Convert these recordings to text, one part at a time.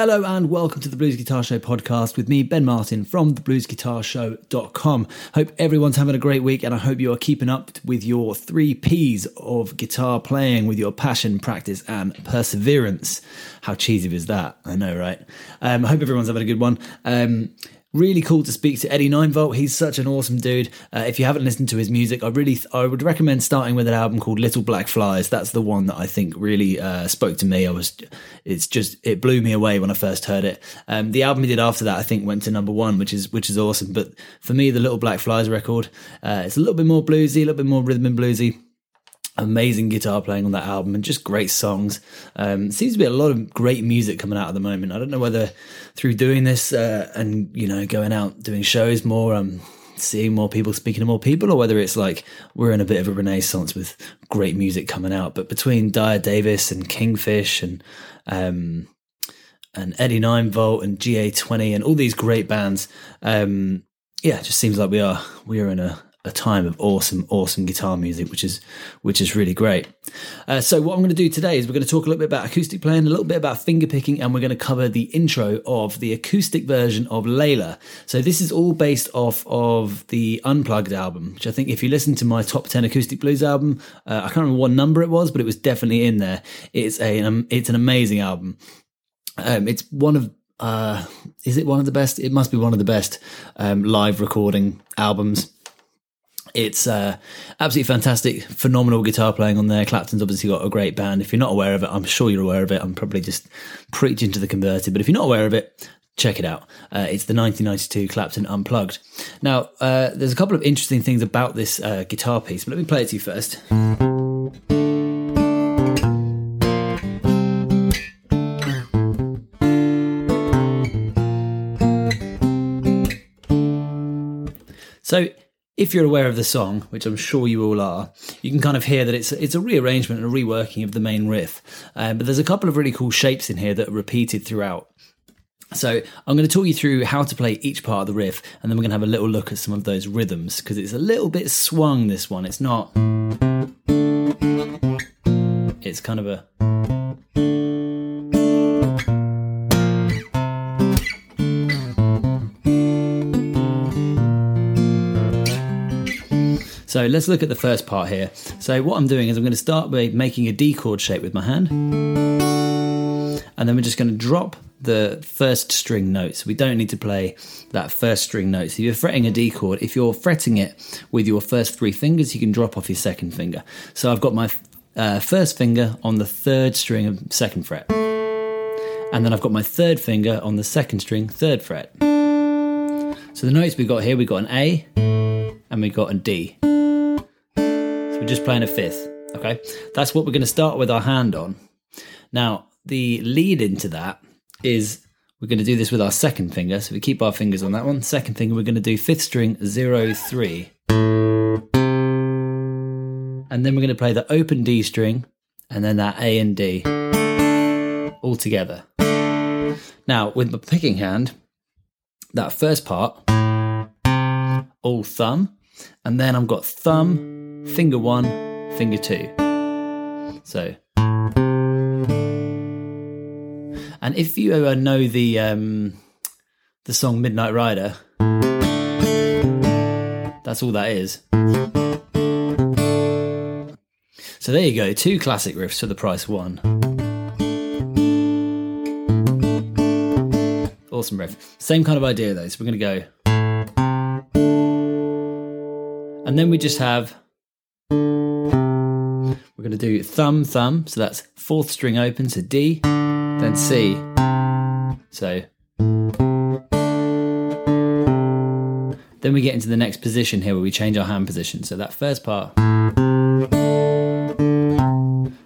Hello and welcome to the Blues Guitar Show podcast with me, Ben Martin from thebluesguitarshow.com. Hope everyone's having a great week and I hope you are keeping up with your three P's of guitar playing with your passion, practice, and perseverance. How cheesy was that? I know, right? Um, I hope everyone's having a good one. Um, Really cool to speak to Eddie Ninevolt. He's such an awesome dude. Uh, if you haven't listened to his music, I really th- I would recommend starting with an album called Little Black Flies. That's the one that I think really uh, spoke to me. I was, it's just it blew me away when I first heard it. Um, the album he did after that, I think, went to number one, which is which is awesome. But for me, the Little Black Flies record, uh, it's a little bit more bluesy, a little bit more rhythm and bluesy amazing guitar playing on that album and just great songs. Um, seems to be a lot of great music coming out at the moment. I don't know whether through doing this uh, and you know going out doing shows more, um, seeing more people, speaking to more people, or whether it's like we're in a bit of a renaissance with great music coming out. But between Dyer Davis and Kingfish and um, and Eddie Ninevolt and GA20 and all these great bands, um, yeah, it just seems like we are we are in a a time of awesome, awesome guitar music, which is which is really great. Uh, so what I'm going to do today is we're going to talk a little bit about acoustic playing, a little bit about finger picking, and we're going to cover the intro of the acoustic version of Layla. So this is all based off of the Unplugged album, which I think if you listen to my top ten acoustic blues album, uh, I can't remember what number it was, but it was definitely in there. It's a um, it's an amazing album. Um, it's one of uh, is it one of the best? It must be one of the best um, live recording albums it's uh, absolutely fantastic, phenomenal guitar playing on there. Clapton's obviously got a great band. If you're not aware of it, I'm sure you're aware of it. I'm probably just preaching to the converted, but if you're not aware of it, check it out. Uh, it's the 1992 Clapton Unplugged. Now, uh, there's a couple of interesting things about this uh, guitar piece, but let me play it to you 1st if you're aware of the song, which I'm sure you all are, you can kind of hear that it's it's a rearrangement and a reworking of the main riff. Um, but there's a couple of really cool shapes in here that are repeated throughout. So I'm going to talk you through how to play each part of the riff, and then we're going to have a little look at some of those rhythms because it's a little bit swung. This one, it's not. It's kind of a. So let's look at the first part here. So what I'm doing is I'm going to start by making a D chord shape with my hand. And then we're just going to drop the first string note. So we don't need to play that first string note. So if you're fretting a D chord, if you're fretting it with your first three fingers, you can drop off your second finger. So I've got my uh, first finger on the third string of second fret. And then I've got my third finger on the second string, third fret. So the notes we got here, we got an A and we got a D. Just playing a fifth. Okay. That's what we're going to start with our hand on. Now, the lead into that is we're going to do this with our second finger. So we keep our fingers on that one. Second finger, we're going to do fifth string zero, three. And then we're going to play the open D string and then that A and D all together. Now, with my picking hand, that first part, all thumb, and then I've got thumb, finger one, finger two. So, and if you know the um, the song Midnight Rider, that's all that is. So there you go, two classic riffs for the price one. Awesome riff. Same kind of idea though. So we're going to go. And then we just have going to do thumb, thumb. So that's fourth string open, so D, then C. So then we get into the next position here where we change our hand position. So that first part.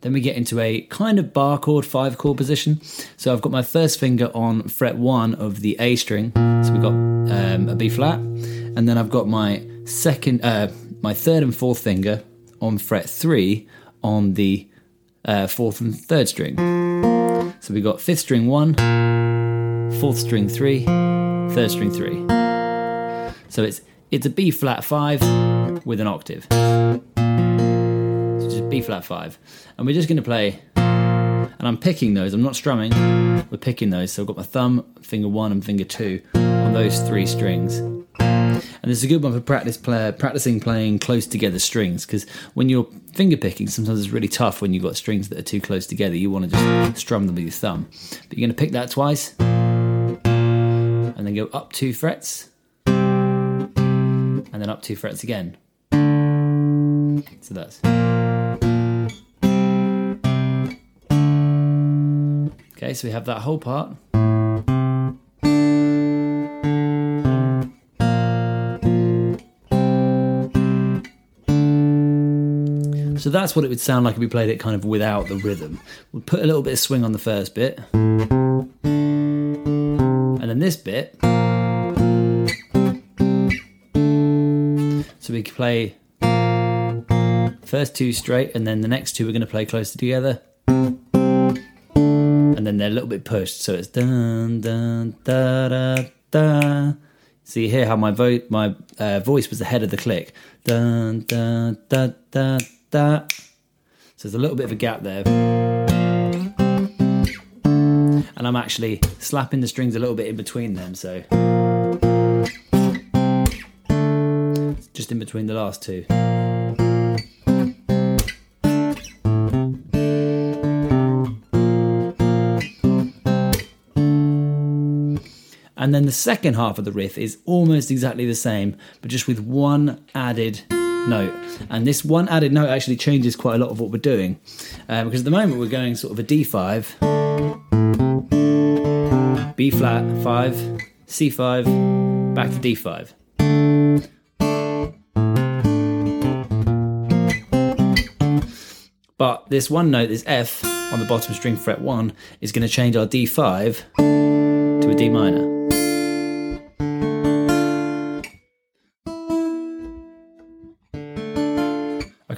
Then we get into a kind of bar chord, five chord position. So I've got my first finger on fret one of the A string. So we've got um, a B flat. And then I've got my second, uh, my third and fourth finger on fret three on the uh, fourth and third string. So we got fifth string one, fourth string three, third string three. So it's it's a B flat five with an octave. So just B flat five, and we're just going to play. And and I'm picking those. I'm not strumming. We're picking those. So I've got my thumb, finger one, and finger two on those three strings. And this is a good one for practice play, practicing playing close together strings because when you're finger picking, sometimes it's really tough when you've got strings that are too close together. You want to just strum them with your thumb. But you're going to pick that twice and then go up two frets and then up two frets again. So that's. Okay, so we have that whole part. That's what it would sound like if we played it kind of without the rhythm. We'll put a little bit of swing on the first bit. And then this bit. So we can play first two straight, and then the next two we're going to play closer together. And then they're a little bit pushed, so it's dun dun da da da. So you hear how my vo- my uh, voice was ahead of the click. Dun dun da da that. So there's a little bit of a gap there. And I'm actually slapping the strings a little bit in between them, so just in between the last two. And then the second half of the riff is almost exactly the same, but just with one added note. And this one added note actually changes quite a lot of what we're doing. Uh, because at the moment we're going sort of a D5, B flat, 5, C5, back to D5. But this one note, this F on the bottom string fret 1, is going to change our D5 to a D minor.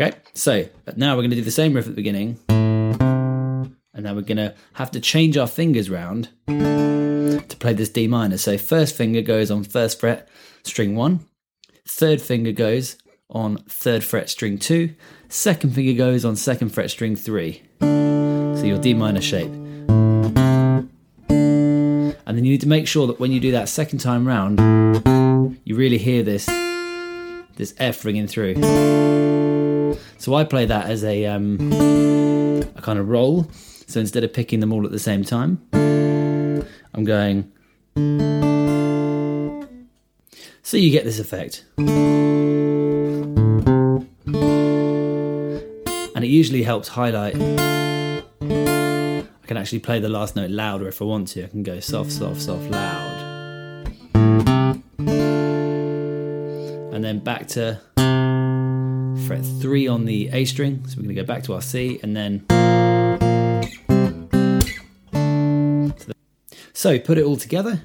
Okay, so now we're going to do the same riff at the beginning. And now we're going to have to change our fingers round to play this D minor. So first finger goes on first fret, string one. Third finger goes on third fret, string two. Second finger goes on second fret, string three. So your D minor shape. And then you need to make sure that when you do that second time round, you really hear this this F ringing through. So I play that as a um, a kind of roll. So instead of picking them all at the same time, I'm going. So you get this effect. And it usually helps highlight. I can actually play the last note louder if I want to. I can go soft, soft, soft, loud. And then back to fret 3 on the A string. So we're going to go back to our C and then. So put it all together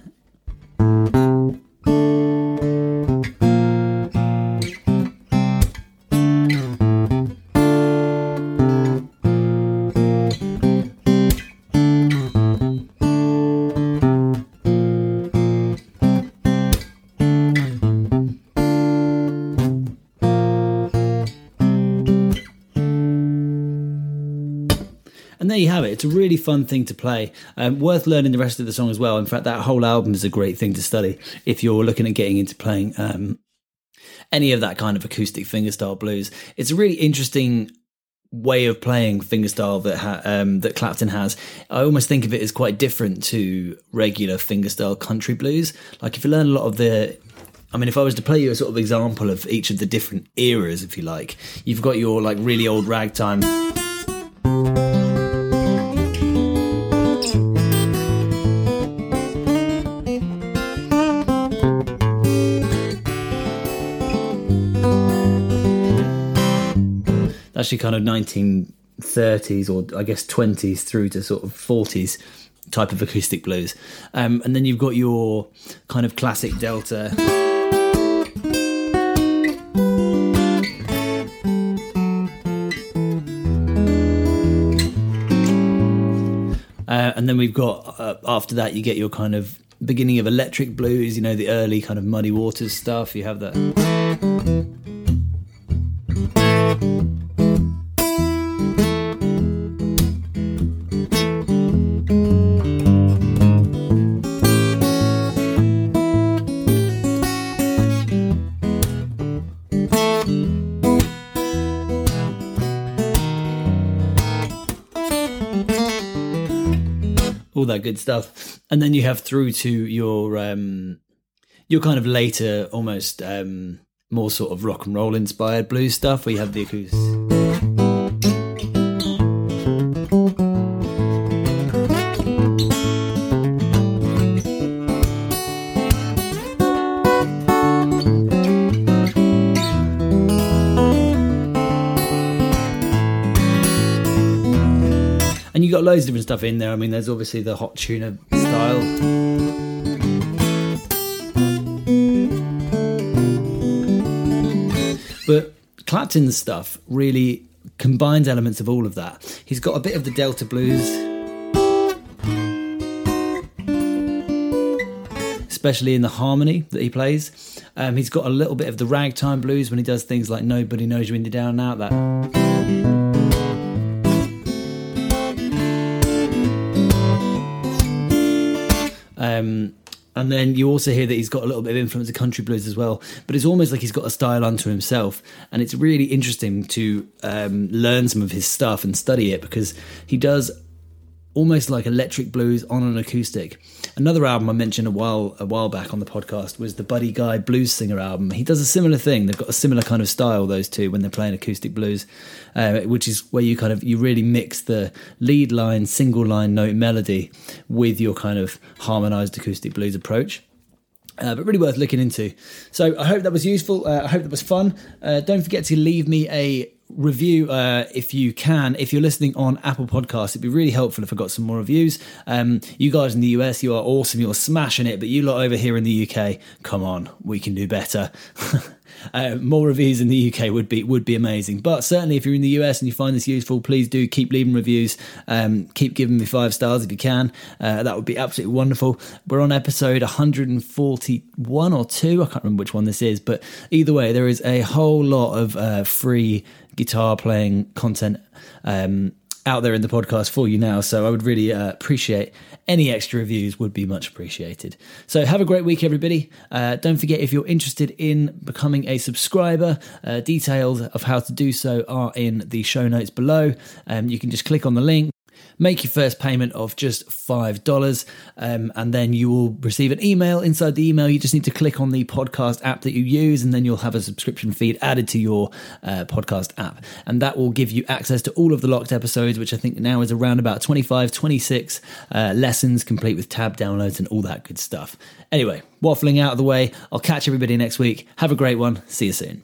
there you have it. It's a really fun thing to play. Um, worth learning the rest of the song as well. In fact, that whole album is a great thing to study if you're looking at getting into playing um, any of that kind of acoustic fingerstyle blues. It's a really interesting way of playing fingerstyle that ha- um, that Clapton has. I almost think of it as quite different to regular fingerstyle country blues. Like if you learn a lot of the I mean, if I was to play you a sort of example of each of the different eras, if you like, you've got your like really old ragtime. Actually kind of 1930s or I guess 20s through to sort of 40s type of acoustic blues. Um, and then you've got your kind of classic Delta. Uh, and then we've got uh, after that you get your kind of beginning of electric blues you know the early kind of muddy waters stuff you have that good stuff. And then you have through to your um, your kind of later, almost um, more sort of rock and roll inspired blues stuff, where you have the acoustic. Loads of different stuff in there. I mean, there's obviously the hot tuna style. But Clapton's stuff really combines elements of all of that. He's got a bit of the Delta blues, especially in the harmony that he plays. Um, he's got a little bit of the ragtime blues when he does things like Nobody Knows You When You're Down and Out. That. Um, and then you also hear that he's got a little bit of influence of country blues as well. But it's almost like he's got a style unto himself. And it's really interesting to um, learn some of his stuff and study it because he does almost like electric blues on an acoustic. Another album I mentioned a while a while back on the podcast was the Buddy Guy Blues Singer album. He does a similar thing. They've got a similar kind of style those two when they're playing acoustic blues, uh, which is where you kind of you really mix the lead line, single line note melody with your kind of harmonized acoustic blues approach. Uh, but really worth looking into. So I hope that was useful. Uh, I hope that was fun. Uh, don't forget to leave me a review uh, if you can. If you're listening on Apple Podcasts, it'd be really helpful if I got some more reviews. Um, you guys in the US, you are awesome. You're smashing it. But you lot over here in the UK, come on, we can do better. Uh, more reviews in the UK would be would be amazing. But certainly, if you're in the US and you find this useful, please do keep leaving reviews. Um, keep giving me five stars if you can. Uh, that would be absolutely wonderful. We're on episode 141 or two. I can't remember which one this is, but either way, there is a whole lot of uh, free guitar playing content. Um, out there in the podcast for you now. So I would really uh, appreciate any extra reviews would be much appreciated. So have a great week, everybody. Uh, don't forget if you're interested in becoming a subscriber, uh, details of how to do so are in the show notes below. Um, you can just click on the link. Make your first payment of just $5, um, and then you will receive an email. Inside the email, you just need to click on the podcast app that you use, and then you'll have a subscription feed added to your uh, podcast app. And that will give you access to all of the locked episodes, which I think now is around about 25, 26 uh, lessons, complete with tab downloads and all that good stuff. Anyway, waffling out of the way, I'll catch everybody next week. Have a great one. See you soon.